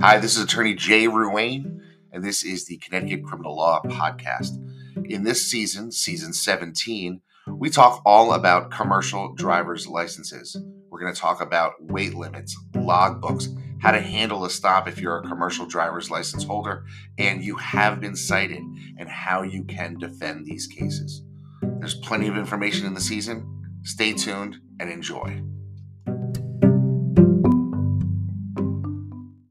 Hi, this is attorney Jay Ruane, and this is the Connecticut Criminal Law Podcast. In this season, season 17, we talk all about commercial driver's licenses. We're going to talk about weight limits, logbooks, how to handle a stop if you're a commercial driver's license holder and you have been cited, and how you can defend these cases. There's plenty of information in the season. Stay tuned and enjoy.